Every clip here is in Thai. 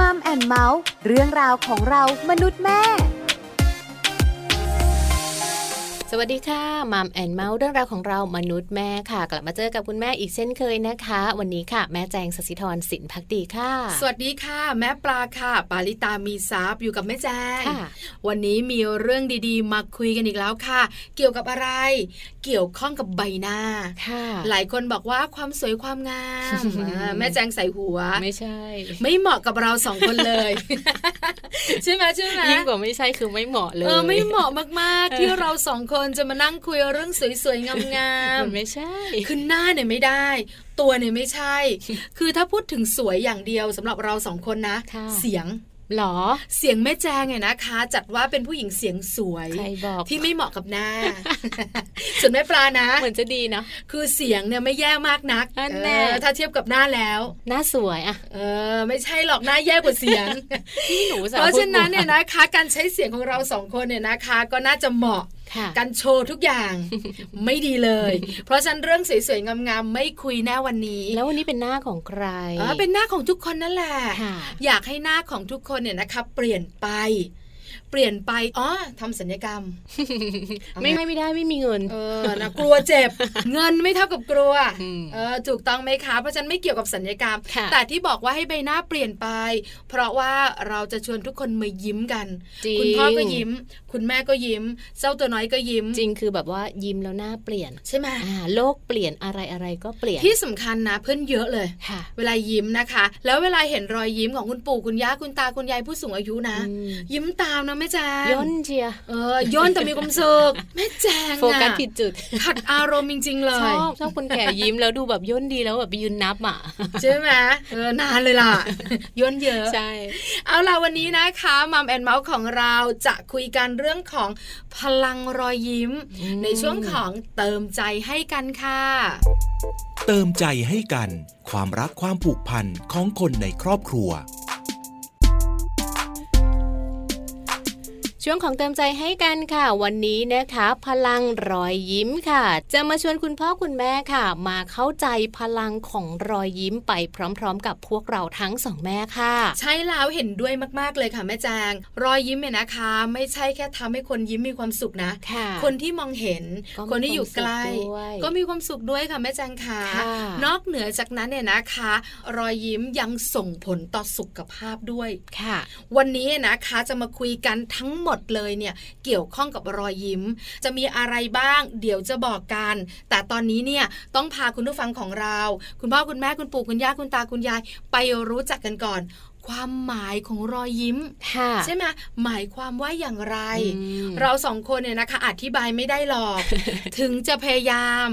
Mom and Mouth เรื่องราวของเหล่ามนุษย์แม่สวัสดีค่ะ Mom and Mouth เรื่องราวของเหล่ามนุษย์แม่ค่ะ กลับมาเจอกับคุณแม่อีกเช่นเคยนะคะ วันนี้ค่ะ แม่แจงสศิธรสินภักดีค่ะ สวัสดีค่ะ แม่ปลาค่ะ ปาลิตามีซับอยู่กับแม่แจงวันนี้มีเรื่องดีๆ มาคุยกันอีกแล้วค่ะ เกี่ยวกับอะไร เกี่ยวข้องกับใบหน้าค่ะหลายคนบอกว่าความสวยความงาม แม่แจงใส่หัว ไม่ใช่ ไม่เหมาะกับเราสองคนเลย ใช่ไหมใช่ไหมยิ่งกว่าไม่ใช่คือไม่เหมาะเลย เออไม่เหมาะมากๆ ที่เราสองคนจะมานั่งคุยเรื่องสวยๆงามๆไม่ใช่ คือหน้าเนี่ยไม่ได้ ตัวเนี่ยไม่ใช่ คือถ้าพูดถึงสวยอย่างเดียวสำหรับเราสองคนนะ เสียง หรอ เสียงแม่แจงไงนะคะ จัดว่าเป็นผู้หญิงเสียงสวยใครบอกที่ไม่เหมาะกับหน้า ส่วนแม่ปลานะ เหมือนจะดีเนาะคือเสียงเนี่ยไม่แย่มากนักแน่ถ้าเทียบกับหน้าแล้ว หน้าสวยอะเออ ไม่ใช่หรอกหน้าแย่กว่าเสียงที่หนูเพราะฉะนั้นเนี่ยนะคะ การใช้เสียงของเราสองคนเนี่ยนะคะ ก็น่าจะเหมาะการโชว์ทุกอย่างไม่ดีเลย เพราะฉะนั้นเรื่องสวยๆงามๆไม่คุยแน่วันนี้ แล้ววันนี้เป็นหน้าของใครอ๋อเป็นหน้าของทุกคนนั่นแหละ อยากให้หน้าของทุกคนเนี่ยนะคะเปลี่ยนไป เปลี่ยนไปอ๋อทำสัญญกรรม ไม่ไม่ไม่ได้ไม่มีเงิน เออนะกลัวเจ็บ เงินไม่เท่ากับกลัวเออถูกต้องไหมคะเพราะฉันไม่เกี่ยวกับสัญญกรรม แต่ที่บอกว่าให้ใบหน้าเปลี่ยนไป เพราะว่าเราจะชวนทุกคนมายิ้มกัน คุณพ่อก็ยิ้ม คุณแม่ก็ยิ้มเจ้าตัวน้อยก็ยิ้ม จริงคือแบบว่ายิ้มแล้วหน้าเปลี่ยนใช่ไหมโลกเปลี่ยนอะไรอะไรก็เปลี่ยนที่สำคัญนะเพื่อนเยอะเลยค่ะเวลายิ้มนะคะ แล้วเวลาเห็นรอยยิ้มของคุณปู่คุณย่าคุณตาคุณยายผู้สูงอายุนะ ยิ้มตามนะแม่จ้าย่นเชียเออย่นแต่มีความสุขแม่แจงโฟกัสผิดจุดขัดอารมณ์จริง ๆ เลยชอบชอบคนแก่ยิ้มแล้วดูแบบย่นดีแล้วแบบไปยืนนับอะใช่ไหมเออนานเลยล่ะย่นเยอะใช่เอาล่ะวันนี้นะคะมัมแอนเมาส์ของเราจะคุยกันเรื่องของพลังรอยยิ้ม ในช่วงของเติมใจให้กันค่ะ เติมใจให้กัน ความรักความผูกพันของคนในครอบครัว ช่วงของเติมใจให้กันค่ะ วันนี้นะคะ พลังรอยยิ้มค่ะ จะมาชวนคุณพ่อคุณแม่ค่ะ มาเข้าใจพลังของรอยยิ้มไปพร้อม ๆ กับพวกเราทั้งสองแม่ค่ะ ใช่แล้วเห็นด้วยมากๆเลยค่ะแม่แจง รอยยิ้มเนี่ยนะคะ ไม่ใช่แค่ทำให้คนยิ้มมีความสุขนะะคนที่มองเห็น คนที่อยู่ใกล้ ก็มีความสุขด้วยค่ะแม่แจงค่ะ นอกเหนือจากนั้นเนี่ยนะคะ รอยยิ้มยังส่งผลต่อสุขภาพด้วยค่ะ วันนี้นะคะจะมาคุยกันทั้งหมดดเลยเนี่ยเกี่ยวข้องกับรอยยิ้ม จะมีอะไรบ้าง เดี๋ยวจะบอกกัน แต่ตอนนี้เนี่ยต้องพาคุณผู้ฟังของเรา คุณพ่อคุณแม่คุณปู่คุณย่าคุณตาคุณยาย ไปรู้จักกันก่อน ความหมายของรอยยิ้มใช่ไหมหมายความว่าอย่างไร เราสองคนเนี่ยนะคะ อธิบายไม่ได้หรอก ถึงจะพยายาม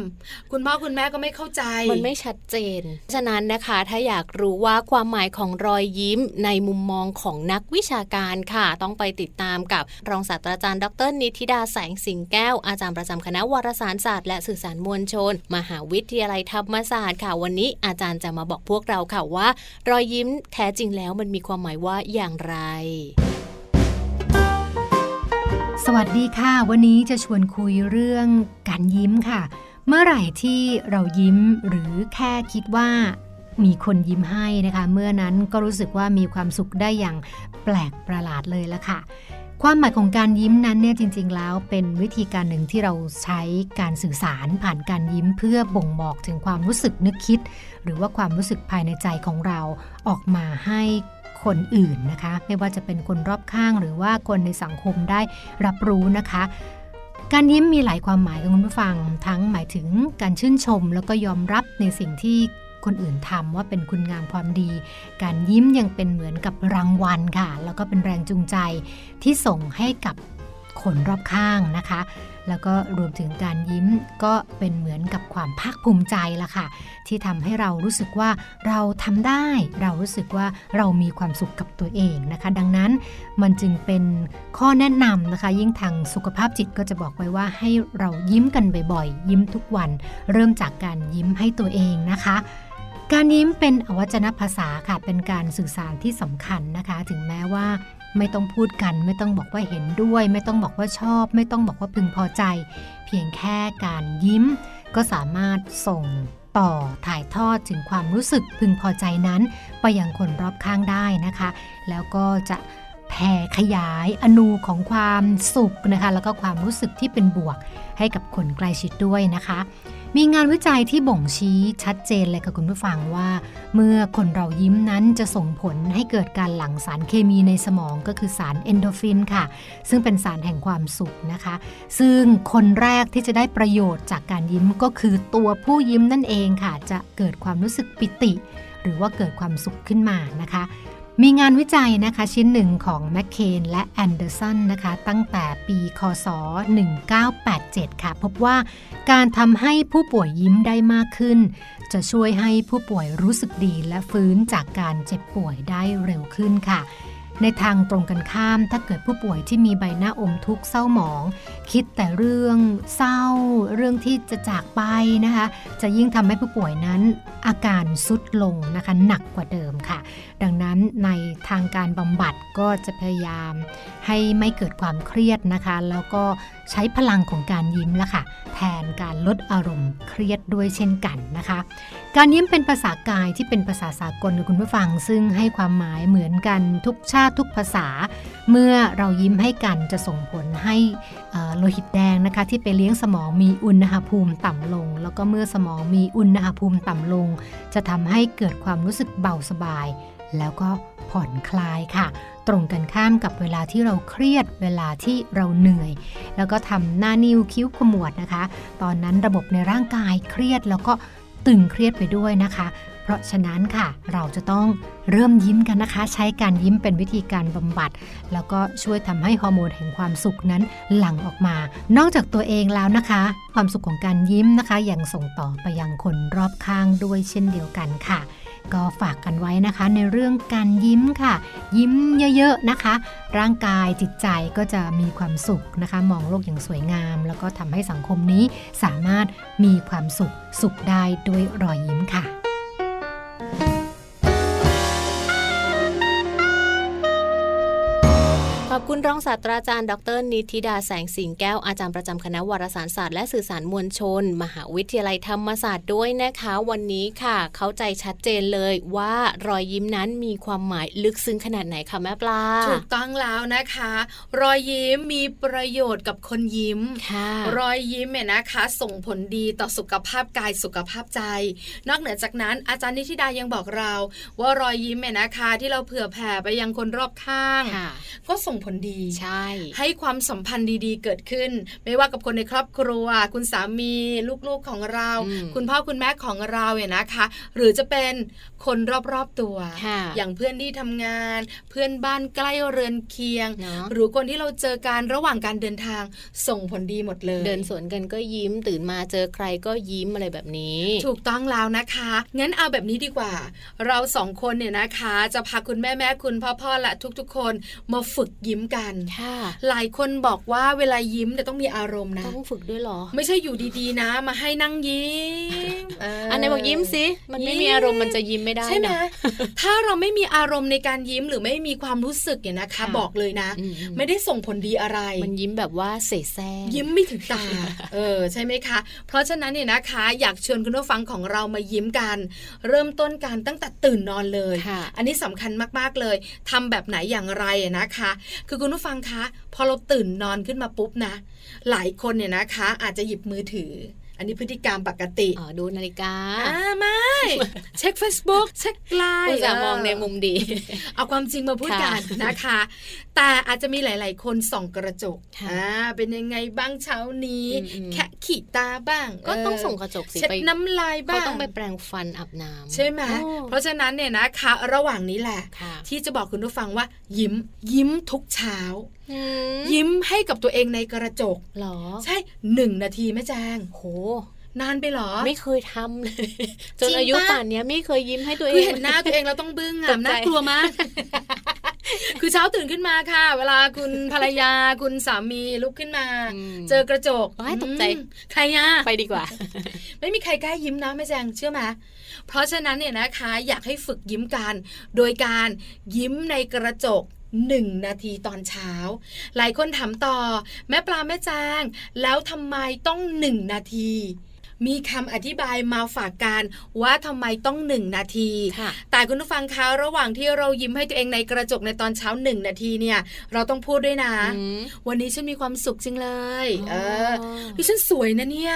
คุณพ่อคุณแม่ก็ไม่เข้าใจ มันไม่ชัดเจน ฉะนั้นนะคะถ้าอยากรู้ว่าความหมายของรอยยิ้มในมุมมองของนักวิชาการค่ะ ต้องไปติดตามกับรองศาสตราจารย์ ดร นิติดาแสงสิงแก้ว อาจารย์ประจำคณะวารสารศาสตร์และสื่อสารมวลชน มหาวิทยาลัยธรรมศาสตร์ค่ะวันนี้อาจารย์จะมาบอกพวกเราค่ะว่า รอยยิ้มแท้จริงแล้วมันมีความหมายว่าอย่างไร สวัสดีค่ะ วันนี้จะชวนคุยเรื่องการยิ้มค่ะ เมื่อไหร่ที่เรายิ้มหรือแค่คิดว่ามีคนยิ้มให้นะคะ เมื่อนั้นก็รู้สึกว่ามีความสุขได้อย่างแปลกประหลาดเลยละค่ะ ความหมายของการยิ้มนั้นเนี่ยจริง ๆ แล้วเป็นวิธีการหนึ่งที่เราใช้การสื่อสารผ่านการยิ้มเพื่อบ่งบอกถึงความรู้สึกนึกคิด หรือว่าความรู้สึกภายในใจของเราออกมาให้ คนอื่นนะคะ ไม่ว่าจะเป็นคนรอบข้างหรือว่าคนในสังคมได้รับรู้นะคะ การยิ้มมีหลายความหมายคุณผู้ฟัง ทั้งหมายถึงการชื่นชม แล้วก็ยอมรับในสิ่งที่คนอื่นทำว่าเป็นคุณงามความดี การยิ้มยังเป็นเหมือนกับรางวัลค่ะ แล้วก็เป็นแรงจูงใจที่ส่งให้กับคนรอบข้างนะคะ แล้วก็รวมถึงการยิ้มก็เป็นเหมือนกับความภาคภูมิใจละค่ะ ที่ทำให้เรารู้สึกว่าเราทำได้ เรารู้สึกว่าเรามีความสุขกับตัวเองนะคะ ดังนั้นมันจึงเป็นข้อแนะนำนะคะ ยิ่งทางสุขภาพจิตก็จะบอกไว้ว่าให้เรายิ้มกันบ่อยๆ ยิ้มทุกวัน เริ่มจากการยิ้มให้ตัวเองนะคะ การยิ้มเป็นอวัจนภาษาค่ะ เป็นการสื่อสารที่สำคัญนะคะ ถึงแม้ว่าไม่ต้องพูดกัน ไม่ต้องบอกว่าเห็นด้วย ไม่ต้องบอกว่าชอบ ไม่ต้องบอกว่าพึงพอใจ เพียงแค่การยิ้ม ก็สามารถส่งต่อถ่ายทอดถึงความรู้สึกพึงพอใจนั้น ไปยังคนรอบข้างได้นะคะ แล้วก็จะแผ่ขยายอนูของความสุขนะคะ แล้วก็ความรู้สึกที่เป็นบวกให้กับคนใกล้ชิดด้วยนะคะ มีงานวิจัยที่บ่งชี้ชัดเจนเลยค่ะคุณผู้ฟังว่า เมื่อคนเรายิ้มนั้นจะส่งผลให้เกิดการหลั่งสารเคมีในสมองก็คือสารเอนโดฟินค่ะ ซึ่งเป็นสารแห่งความสุขนะคะ ซึ่งคนแรกที่จะได้ประโยชน์จากการยิ้มก็คือตัวผู้ยิ้มนั่นเองค่ะ จะเกิดความรู้สึกปิติ หรือว่าเกิดความสุขขึ้นมานะคะ มีงานวิจัยนะคะชิ้นหนึ่งของแมคเคนและแอนเดอร์สันนะคะ ตั้งแต่ปีคศ 1987 ค่ะ พบว่าการทำให้ผู้ป่วยยิ้มได้มากขึ้น จะช่วยให้ผู้ป่วยรู้สึกดีและฟื้นจากการเจ็บป่วยได้เร็วขึ้นค่ะ ในทางตรงกันข้ามถ้าเกิดผู้ป่วยที่มีใบหน้าอมทุกข์เศร้าหมอง คิดแต่เรื่องเศร้า เรื่องที่จะจากไปนะคะ จะยิ่งทำให้ผู้ป่วยนั้นอาการสุดลงนะคะหนักกว่าเดิมค่ะ ดังนั้นในทางการบำบัดก็จะพยายามให้ไม่เกิดความเครียดนะคะ แล้วก็ใช้พลังของการยิ้มละค่ะ แทนการลดอารมณ์เครียดด้วยเช่นกันนะคะ การยิ้มเป็นภาษากายที่เป็นภาษาสากลคุณผู้ฟัง ซึ่งให้ความหมายเหมือนกันทุกชาติทุกภาษา เมื่อเรายิ้มให้กันจะส่งผลให้โลหิตแดงนะคะที่ไปเลี้ยงสมองมีอุณหภูมิต่ำลง แล้วก็เมื่อสมองมีอุณหภูมิต่ำลง จะทำให้เกิดความรู้สึกเบาสบาย แล้วก็ ผ่อนคลายค่ะ ตรงกันข้ามกับเวลาที่เราเครียดเวลาที่เราเหนื่อย แล้วก็ทำหน้านิ้วคิ้วขมวดนะคะ ตอนนั้นระบบในร่างกายเครียดแล้วก็ตึงเครียดไปด้วยนะคะ เพราะฉะนั้นค่ะ เราจะต้องเริ่มยิ้มกันนะคะ ใช้การยิ้มเป็นวิธีการบำบัด แล้วก็ช่วยทำให้ฮอร์โมนแห่งความสุขนั้นหลั่งออกมา นอกจากตัวเองแล้วนะคะ ความสุขของการยิ้มนะคะยังส่งต่อไปยังคนรอบข้างด้วยเช่นเดียวกันค่ะ ก็ฝากกันไว้นะคะในเรื่องการยิ้มค่ะ ยิ้มเยอะๆนะคะ ร่างกายจิตใจก็จะมีความสุขนะคะ มองโลกอย่างสวยงาม แล้วก็ทำให้สังคมนี้สามารถมีความสุขสุขได้ด้วยรอยยิ้มค่ะ ขอบคุณรองศาสตราจารย์ ดร นิติดาแสงสิงแก้ว อาจารย์ประจำคณะวารสารศาสตร์และสื่อสารมวลชน มหาวิทยาลัยธรรมศาสตร์ด้วยนะคะ วันนี้ค่ะ เข้าใจชัดเจนเลยว่ารอยยิ้มนั้นมีความหมายลึกซึ้งขนาดไหนคะแม่ปลา ถูกต้องแล้วนะคะ รอยยิ้มมีประโยชน์กับคนยิ้มค่ะรอยยิ้มเนี่ยนะคะ ส่งผลดีต่อสุขภาพกายสุขภาพใจ นอกเหนือจากนั้นอาจารย์นิติดายังบอกเรา ว่ารอยยิ้มเนี่ยนะคะ ที่เราเผื่อแผ่ไปยังคนรอบข้าง ก็ส่งผลดีใช่ ให้ความสัมพันธ์ดีๆ เกิดขึ้น ไม่ว่ากับคนในครอบครัว คุณสามี ลูกๆของเรา คุณพ่อคุณแม่ของเราเนี่ยนะคะ หรือจะเป็น คนรอบๆตัว อย่างเพื่อนที่ทำงาน เพื่อนบ้านใกล้เรือนเคียง หรือคนที่เราเจอการระหว่างการเดินทางส่งผลดีหมดเลย เดินสวนกันก็ยิ้มตื่นมาเจอใครก็ยิ้มอะไรแบบนี้ ถูกต้องแล้วนะคะ งั้นเอาแบบนี้ดีกว่า เราสองคนเนี่ยนะคะ จะพาคุณแม่แม่คุณพ่อพ่อและทุกๆ คนมาฝึกยิ้มกันค่ะหลายคนบอกว่าเวลายิ้มเนี่ยต้องมีอารมณ์นะต้องฝึกด้วยหรอ ไม่ใช่อยู่ดีๆนะ มาให้นั่งยิ้มอันไหนบอกยิ้มสิมันไม่มีอารมณ์มันจะยิ้มไม่ได้ใช่ไหมถ้าเราไม่มีอารมณ์ในการยิ้มหรือไม่มีความรู้สึกเนี่ยนะคะ บอกเลยนะ ไม่ได้ส่งผลดีอะไร มันยิ้มแบบว่าเสแสร้ยิ้มไม่ถึงตาเออใช่ไหมคะ เพราะฉะนั้นเนี่ยนะคะ อยากชวนคุณผู้ฟังของเรามายิ้มกัน เริ่มต้นการตั้งแต่ตื่นนอนเลย อันนี้สำคัญมากๆเลยทำแบบไหนอย่างไรนะคะ คือคุณผู้ฟังคะ พอเราตื่นนอนขึ้นมาปุ๊บนะ หลายคนเนี่ยนะคะ อาจจะหยิบมือถือ อันนี้พฤติกรรมปกติอ๋อดูนาฬิกาอ่าไม่ เช็ค Facebook เช็คไลน์จะมองในมุมดี เอาความจริงมาพูดกันนะคะ แต่อาจจะมีหลาย ๆ คนส่องกระจกอ่าเป็นยังไงบ้างเช้านี้ แค่ขีดตาบ้าง ก็ต้องส่งกระจกสิเช็ดน้ำลายบ้างต้องไปแปรงฟันอาบน้ำใช่ไหมเพราะฉะนั้นเนี่ยนะคะ ระหว่างนี้แหละ ที่จะบอกคุณผู้ฟังว่า ยิ้มยิ้มทุกเช้ายิ้มให้กับตัวเองในกระจกหรอ ใช่หนึ่งนาทีแม่แจงโหนานไปหรอ ไม่เคยทำเลยจนอายุป่านนี้ไม่เคยยิ้มให้ตัวเองคือเห็นหน้าตัวเองเราต้องบึ้งอะน่ากลัวมากคือเช้าตื่นขึ้นมาค่ะ เวลาคุณภรรยาคุณสามีลุกขึ้นมา เจอกระจกตกใจใครอะไปดีกว่า ไม่มีใครกล้ายิ้มนะแม่แจงเชื่อไหมเพราะฉะนั้นเนี่ยนะคะ อยากให้ฝึกยิ้มกัน โดยการยิ้มในกระจก หนึ่งนาทีตอนเช้า หลายคนถามต่อ แม่ปลาแม่แจง แล้วทำไมต้องหนึ่งนาที มีคำอธิบายมาฝากกันว่าทำไมต้องหนึ่งนาทีค่ะแต่คุณผู้ฟังคะระหว่างที่เรายิ้มให้ตัวเองในกระจกในตอนเช้าหนึ่งนาทีเนี่ย เราต้องพูดด้วยนะอืมวันนี้ฉันมีความสุขจริงเลยอ๋อเออดิฉันสวยนะเนี่ย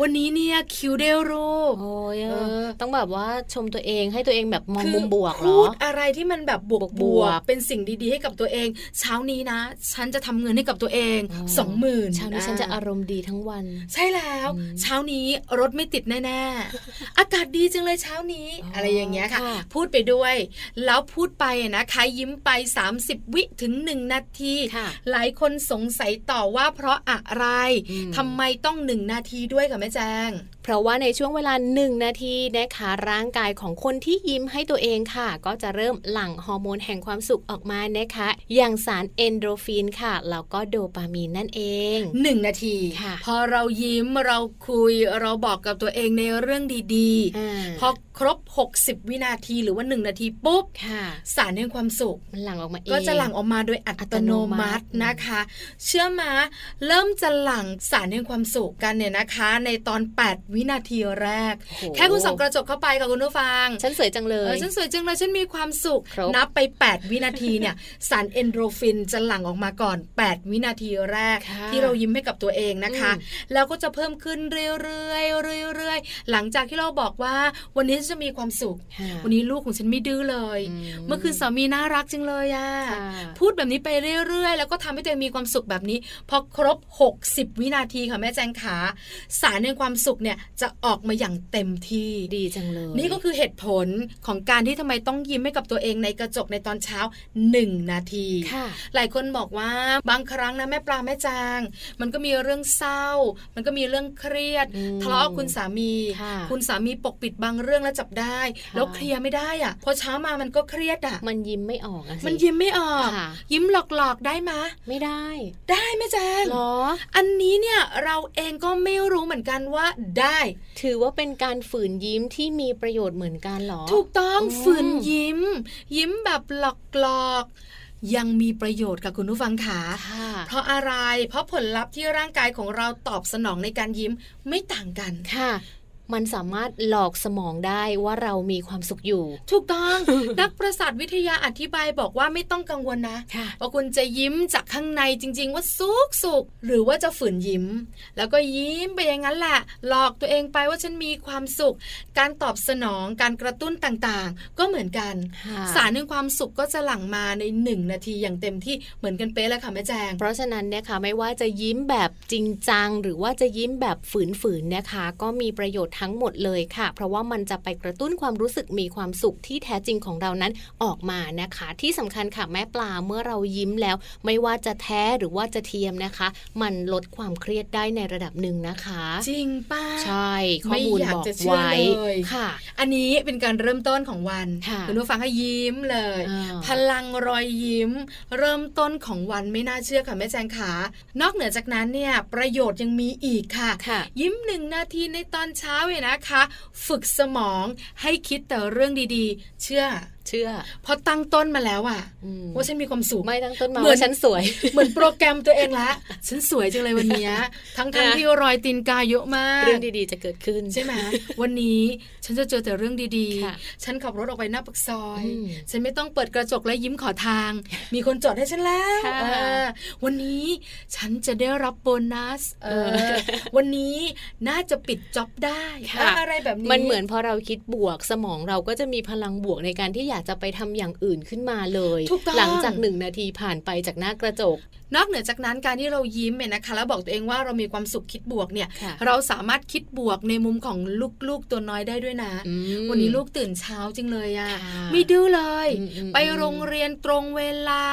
วันนี้เนี่ยคิวเดรูปโอ้ยเออต้องแบบว่าชมตัวเองให้ตัวเองแบบมองคือมุมบวกเหรพูอดอะไรที่มันแบบบวกบบววกกเป็นสิ่งดีๆ ให้กับตัวเอง เช้านี้นะ ฉันจะทำเงินให้กับตัวเองอ๋อสองหมื่นเช้านี้ฉันจะอารมณ์ดีทั้งวัน ใช่แล้วอืมเช้านี้รถไม่ติดแน่ๆ อากาศดีจังเลยเช้านี้อ๋อออะไรอย่างเงี้ยค่ะค่ะ พูดไปด้วย แล้วพูดไปอะนะคะยิ้มไป 30 วิถึง 1 นาทีค่ะหลายคนสงสัยต่อว่าเพราะอะไรอืมทำไมต้องหนึ่งนาทีด้วยกับแม่แจง เพราะว่าในช่วงเวลาหนึ่งนาทีนะคะร่างกายของคนที่ยิ้มให้ตัวเองค่ะ ก็จะเริ่มหลั่งฮอร์โมนแห่งความสุขออกมานะคะ อย่างสารเอนโดรฟินค่ะแล้วก็โดปามีนนั่นเองหนึ่งนาทีค่ะพอเรายิ้มเราคุยเราบอกกับตัวเองในเรื่องดีอ่าๆพอครบ 60 วินาทีหรือว่า 1 นาทีปุ๊บค่ะสารแห่งความสุขมันหลั่งออกมาเองก็จะหลั่งออกมาโดยอัตโนมัตินะคะ เชื่อมาเริ่มจะหลั่งสารแห่งความสุขกันเนี่ยนะคะ ในตอน 8วินาทีแรกโอ้โหแค่คุณส่องกระจกเข้าไปกับคุณผู้ฟัง ฉันสวยจังเลเอยอฉันสวยจังเลยฉันมีความสุขครบนับไป 8 วินาทีเนี่ยสารเอนโดรฟินจะหลั่งออกมาก่อน 8 วินาทีแรกค่ะที่เรายิ้มให้กับตัวเองนะคะอืมแล้วก็จะเพิ่มขึ้นเรื่อยๆเรื่อยๆหลังจากที่เราบอกว่าวันนี้ฉันจะมีความสุขค่ะวันนี้ลูกของฉันไม่ดื้อเลยอืมเมื่อคืนสามีน่ารักจังเลยอะค่ะพูดแบบนี้ไปเรื่อยๆ แล้วก็ทำให้ตัวเองมีความสุขแบบนี้พอครบ 60 วินาทีค่ะแม่แจงขาสารในความสุขเนี่ยจะออกมาอย่างเต็มที่ดีจังเลย นี่ก็คือเหตุผลของการที่ทำไมต้องยิ้มให้กับตัวเองในกระจกในตอนเช้า 1 นาทีค่ะหลายคนบอกว่าบางครั้งนะแม่ปลาแม่จาง มันก็มีเรื่องเศร้า มันก็มีเรื่องเครียดอืมทะเลาะกับคุณสามีค่ะคุณสามีปกปิดบางเรื่องแล้วจับได้ค่ะแล้วเคลียร์ไม่ได้อะพอเช้ามามันก็เครียดอะมันยิ้มไม่ออกอะสิมันยิ้มไม่ออกค่ะยิ้มหลอกๆได้มะไม่ได้ ได้ไหมแจงเหรอ อันนี้เนี่ยเราเองก็ไม่รู้เหมือนกันว่าได้ถือว่าเป็นการฝืนยิ้มที่มีประโยชน์เหมือนกันเหรอ ถูกต้องอืมฝืนยิ้ม ยิ้มแบบหลอกๆยังมีประโยชน์กับคุณผู้ฟังขาค่ะเพราะอะไร เพราะผลลัพธ์ที่ร่างกายของเราตอบสนองในการยิ้มไม่ต่างกันค่ะ มันสามารถหลอกสมองได้ว่าเรามีความสุขอยู่ ถูกต้อง นักประสาทวิทยาอธิบายบอกว่าไม่ต้องกังวลนะค่ะว่าคุณจะยิ้มจากข้างในจริง ๆ ว่าสุกสุขหรือว่าจะฝืนยิ้ม แล้วก็ยิ้มไปอย่างนั้นแหละ หลอกตัวเองไปว่าฉันมีความสุข การตอบสนองการกระตุ้นต่างๆ ก็เหมือนกันค่ะสารแห่งความสุขก็จะหลั่งมาในหนึ่งนาทีอย่างเต็มที่เหมือนกันเป๊ะเลยค่ะแม่แจง เพราะฉะนั้นนะคะไม่ว่าจะยิ้มแบบจริงจังหรือว่าจะยิ้มแบบฝืนๆนะคะก็มีประโยชน์ทั้งหมดเลยค่ะ เพราะว่ามันจะไปกระตุ้นความรู้สึกมีความสุขที่แท้จริงของเรานั้นออกมานะคะ ที่สำคัญค่ะแม่ปลาเมื่อเรายิ้มแล้ว ไม่ว่าจะแท้หรือว่าจะเทียมนะคะ มันลดความเครียดได้ในระดับหนึ่งนะคะ จริงป้าใช่ข้อมูลไม่อยากบอกจะเชื่อไว้เลยค่ะ อันนี้เป็นการเริ่มต้นของวันค่ะณผู้ฟังให้ยิ้มเลยอ่าพลังรอยยิ้ม เริ่มต้นของวันไม่น่าเชื่อค่ะแม่แจงขานอกเหนือจากนั้นเนี่ยประโยชน์ยังมีอีกค่ะค่ะยิ้มหนึ่งนาทีในตอนเช้าเนี่ยนะคะ ฝึกสมองให้คิดแต่เรื่องดีๆ เชื่อ เชื่อพอตั้งต้นมาแล้วอะอืมว่าฉันมีความสุขไม่ตั้งต้นมาเหมือนว่าฉันสวย เหมือนโปรแกรมตัวเองละฉันสวยจังเลยวันเนี้ยทั้งทั้งอะที่รอยตีนกาเยอะมากเรื่องดีๆ จะเกิดขึ้นใช่ไหมวันนี้ฉันจะเจอแต่เรื่องดีค่ะๆฉันขับรถออกไปหน้าปากซอยอืมฉันไม่ต้องเปิดกระจกและยิ้มขอทาง มีคนจอดให้ฉันแล้วค่ะเออวันนี้ฉันจะได้รับโบนัสเออเออวันนี้น่าจะปิดจ็อบได้ค่ะอะไรแบบนี้มันเหมือนพอเราคิดบวกสมองเราก็จะมีพลังบวกในการที่อยากจะไปทำอย่างอื่นขึ้นมาเลยถูกต้องหลังจากหนึ่งนาทีผ่านไปจากหน้ากระจกนอกเหนือจากนั้นการที่เรายิ้มเนี่ยนะคะแล้วบอกตัวเองว่าเรามีความสุขคิดบวกเนี่ยค่ะเราสามารถคิดบวกในมุมของลูกๆตัวน้อยได้ด้วยนะอืมวันนี้ลูกตื่นเช้าจริงเลยอะค่ะไม่ดื้อเลยอืมอืมไปโรงเรียนตรงเวลา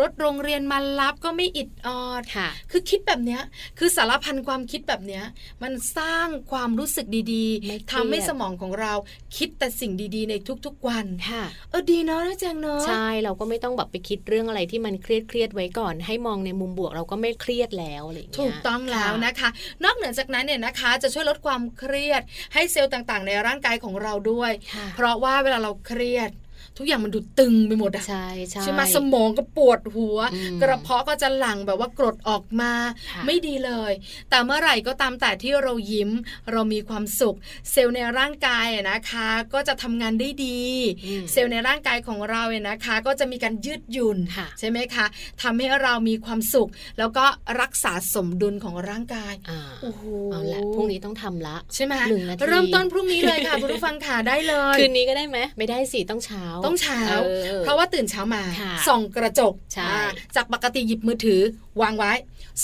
รถโรงเรียนมารับก็ไม่อิดออดค่ะ คือคิดแบบเนี้ยคือสารพันความคิดแบบเนี้ยมันสร้างความรู้สึกดีไม่เครียดๆทำให้สมองของเราคิดแต่สิ่งดีๆ ในทุกๆวันค่ะเออดีเนาะนะแจงเนาะใช่เราก็ไม่ต้องแบบไปคิดเรื่องอะไรที่มันเครียดเครียดๆไว้ก่อนให้มองในมุมบวกเราก็ไม่เครียดแล้วอะไรอย่างเงี้ยถูกต้องแล้วนะคะ นอกเหนือจากนั้นเนี่ยนะคะ จะช่วยลดความเครียดให้เซลล์ต่างๆ ในร่างกายของเราด้วยค่ะเพราะว่าเวลาเราเครียด ทุกอย่างมันดูตึงไปหมดอะใช่ใช่ใช่ไหมสมองก็ปวดหัวอืมกระเพาะก็จะหลั่งแบบว่ากรดออกมาค่ะไม่ดีเลย แต่เมื่อไหร่ก็ตามแต่ที่เรายิ้ม เรามีความสุข เซลล์ในร่างกายอะนะคะ ก็จะทำงานได้ดีอืมเซลล์ในร่างกายของเราเนี่ยนะคะ ก็จะมีการยืดหยุ่นค่ะใช่ไหมคะทำให้เรามีความสุข แล้วก็รักษาสมดุลของร่างกายอ่าโอ้โหเอาละพรุ่งนี้ต้องทำละใช่ไหมหนึ่งนาทีเริ่มต้นพรุ่งนี้เลยค่ะคุณผู้ฟังค่ะได้เลย คืนนี้ก็ได้ไหมไม่ได้สิต้องเช้าต้องเช้าออเพราะว่าตื่นเช้ามาค่ะส่องกระจกใช่อ่าจากปกติหยิบมือถือวางไว้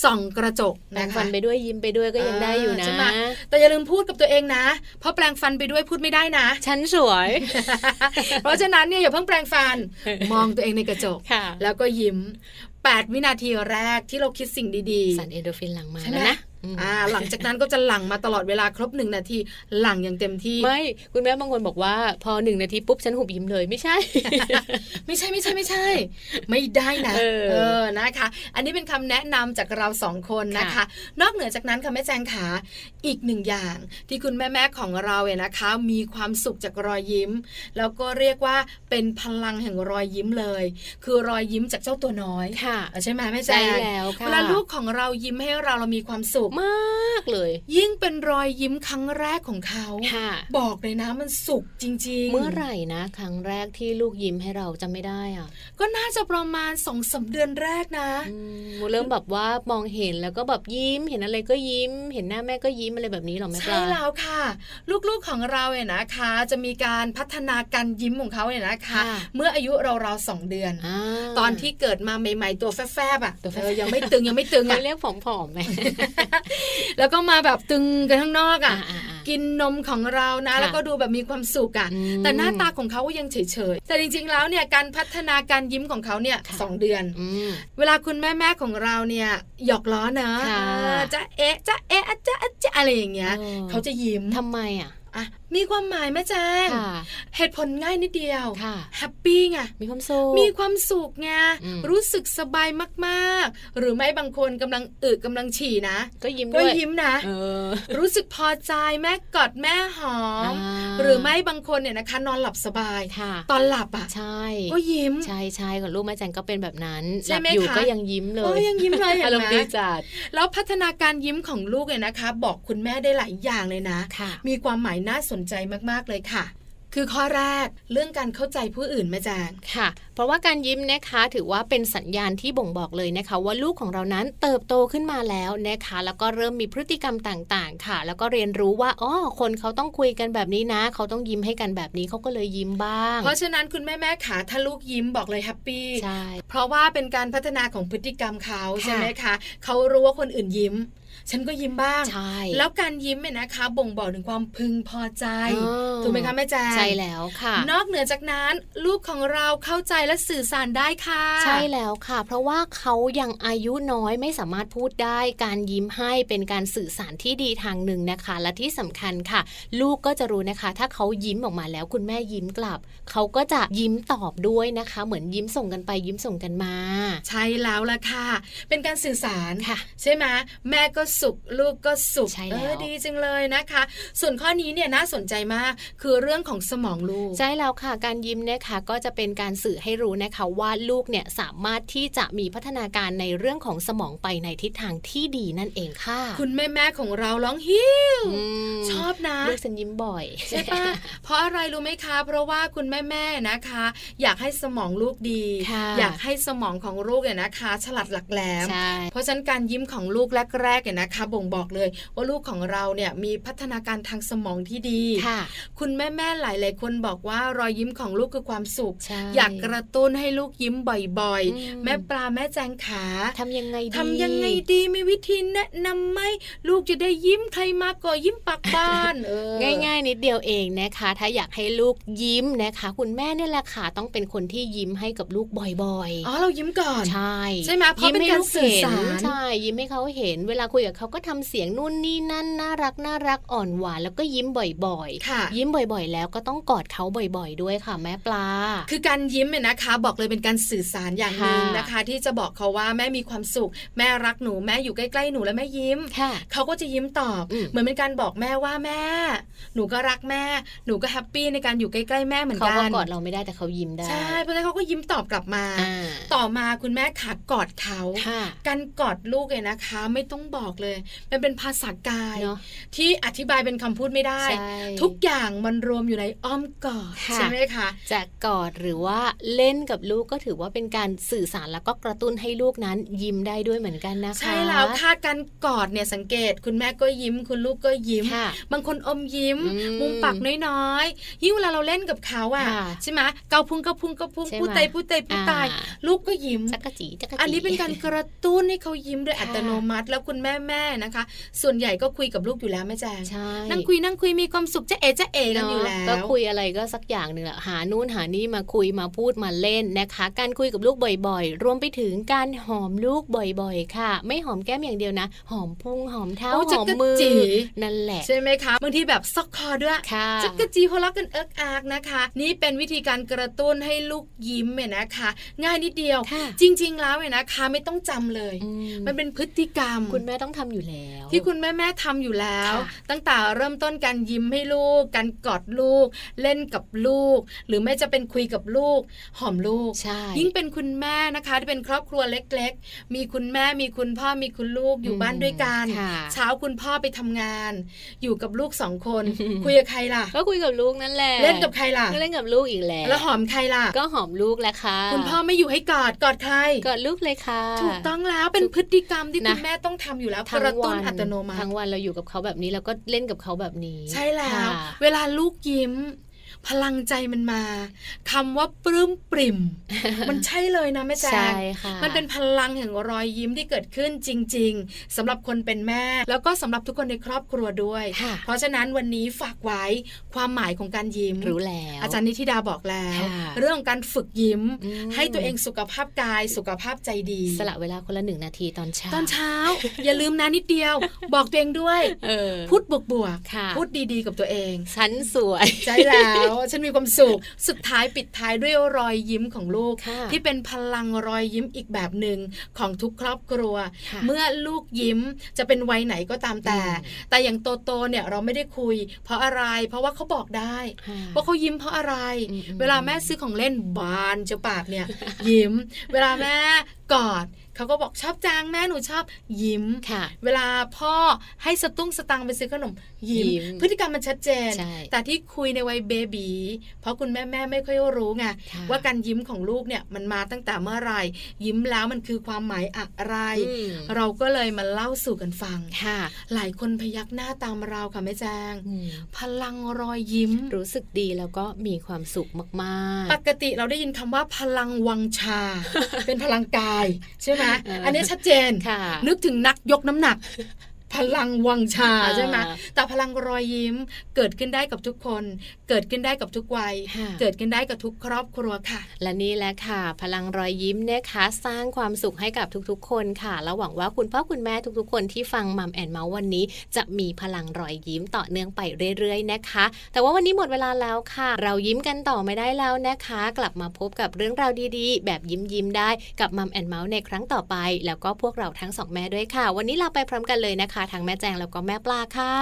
ส่องกระจกแปรงนะฟัคะนไปด้วยยิ้มไปด้วยก็ยังได้อยู่นะใช่ไหมแต่อย่าลืมพูดกับตัวเองนะ เพราะแปลงฟันไปด้วยพูดไม่ได้นะ ฉันสวย เพราะฉะนั้นเนี่ยอย่าเพิ่งแปลงฟันมองตัวเองในกระจกค่ะแล้วก็ยิ้ม 8 วินาทีแรกที่เราคิดสิ่งดีสารเอโดรฟินหลังมาใช่ไหมแล้วนะ อืมๆอ่าหลังจากนั้นก็จะหลั่งมาตลอดเวลาครบหนึ่งนาทีหลั่งอย่างเต็มที่ไม่คุณแม่บางคนบอกว่า พอหนึ่งนาทีปุ๊บฉันหุบยิ้มเลยไม่ใช่ ไม่ใช่ไม่ใช่ไม่ใช่ ไม่ได้นะเออนะคะ อันนี้เป็นคำแนะนำจากเราสองคนนะคะค่ะนอกเหนือจากนั้นค่ะแม่แจงขาอีกหนึ่งอย่าง ที่คุณแม่แม่ๆของเราเนี่ยนะคะ มีความสุขจากรอยยิ้ม แล้วก็เรียกว่าเป็นพลังแห่งรอยยิ้มเลย คือรอยยิ้มจากเจ้าตัวน้อยค่ะอะใช่ไหมแม่แจใช่งแล้วค่ะเวลาลูกของเรายิ้มให้เราเรามีความสุขมากเลย ยิ่งเป็นรอยยิ้มครั้งแรกของเขาค่ะบอกเลยนะมันสุขจริง ๆ เมื่อไหร่นะ ครั้งแรกที่ลูกยิ้มให้เราจำไม่ได้อะ ก็น่าจะประมาณสองสามเดือนแรกนะอืมเริ่มแบบว่ามองเห็นแล้วก็แบบยิ้มเห็นอะไรก็ยิ้ม เห็นหน้าแม่ก็ยิ้มอะไรแบบนี้หรอแม่ปใช่ลาแล้วค่ะ ลูกๆของเราเนี่ยนะคะ จะมีการพัฒนาการยิ้มของเขาเนี่ยนะคะค่ะเมื่ออายุเราๆสองเดือนาตอนที่เกิดมาใหม่ๆตัวแฟบๆอะตัวแฟบๆเออยังไม่ตึงยังไม่ตึงเขาอะเรียกผอมๆไหมแล้วก็มาแบบตึงกันข้างนอกอะอ่าๆๆกินนมของเรานะค่ะแล้วก็ดูแบบมีความสุขอะอืมแต่หน้าตาของเขาก็ยังเฉยๆแต่จริงๆแล้วเนี่ยการพัฒนาการยิ้มของเขาเนี่ยค่ะสองเดือนอืมเวลาคุณแม่แม่ๆของเราเนี่ยหยอกล้อเนอะค่ะเออจะเอ๊ะจะเอ๊ะอะจะอะจะอะไรอย่างเงี้ยเออเขาจะยิ้มทำไมอะอะ มีความหมายแม่แจ้งค่ะเหตุผลง่ายนิดเดียวค่ะแฮปปี้ไงมีความสุขมีความสุขไงอืมรู้สึกสบายมากๆ หรือไม่บางคนกำลังอึกำลังฉี่นะ ก็ยิ้มก็ด้วยยิ้มนะเออรู้สึกพอใจแม่กอดแม่หอมอ่าหรือไม่บางคนเนี่ยนะคะนอนหลับสบายค่ะตอนหลับอะใช่ก็ยิ้มใช่ใช่ของลูกแม่แจงก็เป็นแบบนั้นใช่ไหมลับอยู่คะก็ยังยิ้มเลโอ้ยยังยิ้มเลยเห็อานรมไหมณ์ดีจัดแล้วพัฒนาการยิ้มของลูกเนี่ยนะคะ บอกคุณแม่ได้หลายอย่างเลยนะค่ะมีความหมายน่าสนใจมากๆเลยค่ะคือข้อแรกเรื่องการเข้าใจผู้อื่นแม่แจงค่ะ เพราะว่าการยิ้มนะคะถือว่าเป็นสัญญาณที่บ่งบอกเลยนะคะ ว่าลูกของเรานั้นเติบโตขึ้นมาแล้วนะคะ แล้วก็เริ่มมีพฤติกรรมต่างๆ ค่ะ แล้วก็เรียนรู้ว่าอ๋อคนเขาต้องคุยกันแบบนี้นะ เขาต้องยิ้มให้กันแบบนี้เขาก็เลยยิ้มบ้าง เพราะฉะนั้นคุณแม่แม่ขาถ้าลูกยิ้มบอกเลย happy ใช่เพราะว่าเป็นการพัฒนาของพฤติกรรมเขาค่ะใช่ไหมคะเขารู้ว่าคนอื่นยิ้ม ฉันก็ยิ้มบ้าง ใช่ แล้วการยิ้มเนี่ยนะคะ บ่งบอกถึงความพึงพอใจอ๋อถูกไหมคะแม่แจงใช่แล้วค่ะ นอกเหนือจากนั้น ลูกของเราเข้าใจและสื่อสารได้ค่ะ ใช่แล้วค่ะ เพราะว่าเขายังอายุน้อยไม่สามารถพูดได้ การยิ้มให้เป็นการสื่อสารที่ดีทางหนึ่งนะคะ และที่สำคัญค่ะ ลูกก็จะรู้นะคะ ถ้าเขายิ้มออกมาแล้วคุณแม่ยิ้มกลับ เขาก็จะยิ้มตอบด้วยนะคะ เหมือนยิ้มส่งกันไปยิ้มส่งกันมา ใช่แล้วล่ะค่ะ เป็นการสื่อสารค่ะ ใช่ไหมแม่ก็สุขลูกก็สุขใช่เอแล้วอดีจังเลยนะคะ ส่วนข้อนี้เนี่ยน่าสนใจมากคือเรื่องของสมองลูกใช่แล้วค่ะการยิ้มนะคะก็จะเป็นการสื่อให้รู้นะคะว่าลูกเนี่ยสามารถที่จะมีพัฒนาการในเรื่องของสมองไปในทิศทางที่ดีนั่นเองค่ะ คุณแม่แม่ๆของเราร้องฮิวมชอบนะลูกฉันยิ้มบ่อยใช่ปะเพราะอะไรรู้ไหมคะ เพราะว่าคุณแม่แม่ๆนะคะ อยากให้สมองลูกดีค่ะอยากให้สมองของลูกเนี่ยนะคะ ฉลาดหลักแหลมใช่เพราะฉะนั้นการยิ้มของลูกแรกๆเนี่ยนะคะบ่งบอกเลยว่าลูกของเราเนี่ยมีพัฒนาการทางสมองที่ดีค่ะ คุณแม่แม่ๆหลาย ๆ คนบอกว่ารอยยิ้มของลูกคือความสุขใช่อยากกระตุ้นให้ลูกยิ้มบ่อยอืมๆแม่ปลาแม่แจงขาทำยังไงดีทำยังไงดีมีวิธีแนะนำไหมลูกจะได้ยิ้มใครมาก็ยิ้มปากบานเออง่าย ๆ นิดเดียวเองนะคะ ถ้าอยากให้ลูกยิ้มนะคะ คุณแม่เนี่ยแหละค่ะต้องเป็นคนที่ยิ้มให้กับลูกบ่อยอ๋อเรายิ้มก่อนๆใช่ใช่ไหมเพราะยิ้มเป็นให้การลูกสื่อเห็นสารใช่ยิ้มให้เขาเห็นเวลาคุยอะเขาก็ทำเสียงนู่นนี่นั่นน่ารักน่ารักอ่อนหวานแล้วก็ยิ้มบ่อยค่ะๆยิ้มบ่อยๆ แล้วก็ต้องกอดเขาบ่อยๆ ด้วยค่ะแม่ปลา คือการยิ้มเนี่ยนะคะ บอกเลยเป็นการสื่อสารอย่างหนึ่งค่ะนะคะ ที่จะบอกเขาว่าแม่มีความสุข แม่รักหนูแม่อยู่ใกล้ๆหนูและแม่ยิ้มค่ะเขาก็จะยิ้มตอบอืมเหมือนเป็นการบอกแม่ว่าแม่ หนูก็รักแม่ หนูก็แฮปปี้ในการอยู่ใกล้ๆแม่เหมือนเขากัก็นกอดเราไม่ได้แต่เขายิ้มได้ใช่เพราะฉะนั้นเขาก็ยิ้มตอบกลับมาอ่าต่อมาคุณแม่ขากอดเขาค่ะการกอดลูกเนี่ยนะคะ ไม่ต้องบอกเลย มันเป็นภาษากายเนอะที่อธิบายเป็นคำพูดไม่ได้ใช่ทุกอย่างมันรวมอยู่ในอ้อมกอดค่ะใช่ไหมคะจะกอดหรือว่าเล่นกับลูกก็ถือว่าเป็นการสื่อสารแล้วก็กระตุ้นให้ลูกนั้นยิ้มได้ด้วยเหมือนกันนะคะใช่แล้วค่ะการกอดเนี่ยสังเกต คุณแม่ก็ยิ้ม คุณลูกก็ยิ้มค่ะบางคนอมยิ้มอืมมุมปากน้อยๆยิ่งเวลาเราเล่นกับเขาอะค่ะใช่ไหมเกาพุงเกาพุงเกาพุงใช่ไหมพูดไตพูดไตพูดไตอ่าลูกก็ยิ้มจักรจีจักรจีอันนี้เป็นการกระตุ้นให้เขายิ้มโดยค่ะอัตโนมัติ แล้วคุณแม่แม่ๆนะคะ ส่วนใหญ่ก็คุยกับลูกอยู่แล้วแม่แจงใช่นั่งคุยนั่งคุยมีความสุขจะเอจะเอกันอยู่แล้วก็คุยอะไรก็สักอย่างหนึ่งแหละหานู่นหานี่มาคุยมาพูดมาเล่นนะคะ การคุยกับลูกบ่อยๆ รวมไปถึงการหอมลูกบ่อยๆ ค่ะ ไม่หอมแก้มอย่างเดียวนะ หอมพุงหอมเท้าโอ้หจัอมกรมือจีนั่นแหละใช่ไหมคะบางทีแบบซอกคอด้วยค่ะจักรจีหัวเราะกันเอิกอักนะคะ นี่เป็นวิธีการกระตุ้นให้ลูกยิ้มเนี่ยนะคะ ง่ายนิดเดียวค่ะจริง ๆ แล้วเนี่ยนะคะไม่ต้องจำเลยอืมมันเป็นพฤติกรรมคุณแม่ต้องทำอยู่แล้ว ที่คุณแม่แม่ๆทำอยู่แล้วค่ะตั้งแต่เริ่มต้นการยิ้มให้ลูก การกอดลูก เล่นกับลูก หรือแม่จะเป็นคุยกับลูก หอมลูกใช่ยิ่งเป็นคุณแม่นะคะที่เป็นครอบครัวเล็ก ๆ มีคุณแม่มีคุณพ่อมีคุณลูกอยู่อืมบ้านด้วยกันค่ะเช้าคุณพ่อไปทำงาน อยู่กับลูกสองคนอืมคุยกับใครล่ะ ก็คุยกับลูกนั่นแหละเล่นกับใครล่ะก็เล่นกับลูกอีกแล้วแล้วหอมใครล่ะ ก็หอมลูกแหละค่ะ คุณพ่อไม่อยู่ให้กอดกอดใครกอดลูกเลยค่ะ ถูกต้องแล้วเป็นพฤติกรรมที่นะคุณแม่ต้องทำอยู่แล้วกทั้งระตุ้วันนอัตโนมัติทั้งวันเราอยู่กับเขาแบบนี้แล้วก็เล่นกับเขาแบบนี้ ใช่แล้วค่ะเวลาลูกยิ้ม พลังใจมันมาคำว่าปลื้มปริ่ม มันใช่เลยนะแม่แจใช่งค่ะมันเป็นพลังแห่งรอยยิ้มที่เกิดขึ้นจริง ๆสำหรับคนเป็นแม่ แล้วก็สำหรับทุกคนในครอบครัวด้วยค่ะเพราะฉะนั้นวันนี้ฝากไว้ความหมายของการยิ้มรู้แล้ว อาจารย์นิธิดาบอกแล้วค่ะเรื่องของการฝึกยิ้มอืมให้ตัวเองสุขภาพกายสุขภาพใจดี สละเวลาคนละหนึ่งนาทีตอนเช้าตอนเช้า อย่าลืมนะนิดเดียว บอกตัวเองด้วยเออพูดบวกบวกๆค่ะพูดดีๆ กับตัวเองฉันสวยใช่แล้วฉันมีความสุขสุดท้ายปิดท้ายด้วยรอยยิ้มของลูกค่ะที่เป็นพลังรอยยิ้มอีกแบบหนึ่งของทุกครอบครัวค่ะเมื่อลูกยิ้มจะเป็นวัยไหนก็ตามแต่อืมแต่อย่างโตโตๆเนี่ยเราไม่ได้คุย เพราะอะไร เพราะว่าเขาบอกได้ค่ะว่าเขายิ้มเพราะอะไรอืมๆเวลาแม่ซื้อของเล่นบานเจ้าปากเนี่ยยิ้ม เวลาแม่กอด เขาก็บอกชอบจังแม่หนูชอบยิ้มค่ะ เวลาพ่อให้สตุ้งสตังค์ไปซื้อขนมยิ้มยิ้ม พฤติกรรมมันชัดเจนใช่แต่ที่คุยในวัยเบบีเพราะคุณแม่แม่ไม่ค่อยรู้ไงค่ะว่าการยิ้มของลูกเนี่ยมันมาตั้งแต่เมื่อไหร่ยิ้มแล้วมันคือความหมายอะไรอืมเราก็เลยมาเล่าสู่กันฟังค่ะ หลายคนพยักหน้าตามเราค่ะแม่แจงอืมพลังรอยยิ้ม รู้สึกดีแล้วก็มีความสุขมากปกติเราได้ยินคำว่าพลังวังชา เป็นพลังกายใช่ไหมเอออัอันนี้ชัดเจนค่ะนึกถึงนักยกน้ำหนัก พลังวังชาอ่าใช่ไหมแต่พลังรอยยิ้มเกิดขึ้นได้กับทุกคน เกิดขึ้นได้กับทุกวัยค่ะเกิดขึ้นได้กับทุกครอบครัวค่ะ และนี่แหละค่ะ พลังรอยยิ้มนะคะสร้างความสุขให้กับทุกๆ คนค่ะแล้วหวังว่าคุณพ่อคุณแม่ทุกๆ คนที่ฟังมัมแอนเมาส์วันนี้ จะมีพลังรอยยิ้มต่อเนื่องไปเรื่อยๆนะคะ แต่ว่าวันนี้หมดเวลาแล้วค่ะ เรายิ้มกันต่อไม่ได้แล้วนะคะ กลับมาพบกับเรื่องราวดีๆ แบบยิ้มยิ้มๆได้กับมัมแอนเมาส์ในครั้งต่อไป แล้วก็พวกเราทั้งสองแม่ด้วยค่ะ วันนี้ลาไปพร้อมกันเลยนะคะทั้งแม่แจงแล้วก็แม่ปลาค่ะ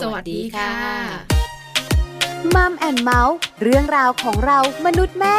สวัสดีค่ะมัมแอนเมาส์เรื่องราวของเรามนุษย์แม่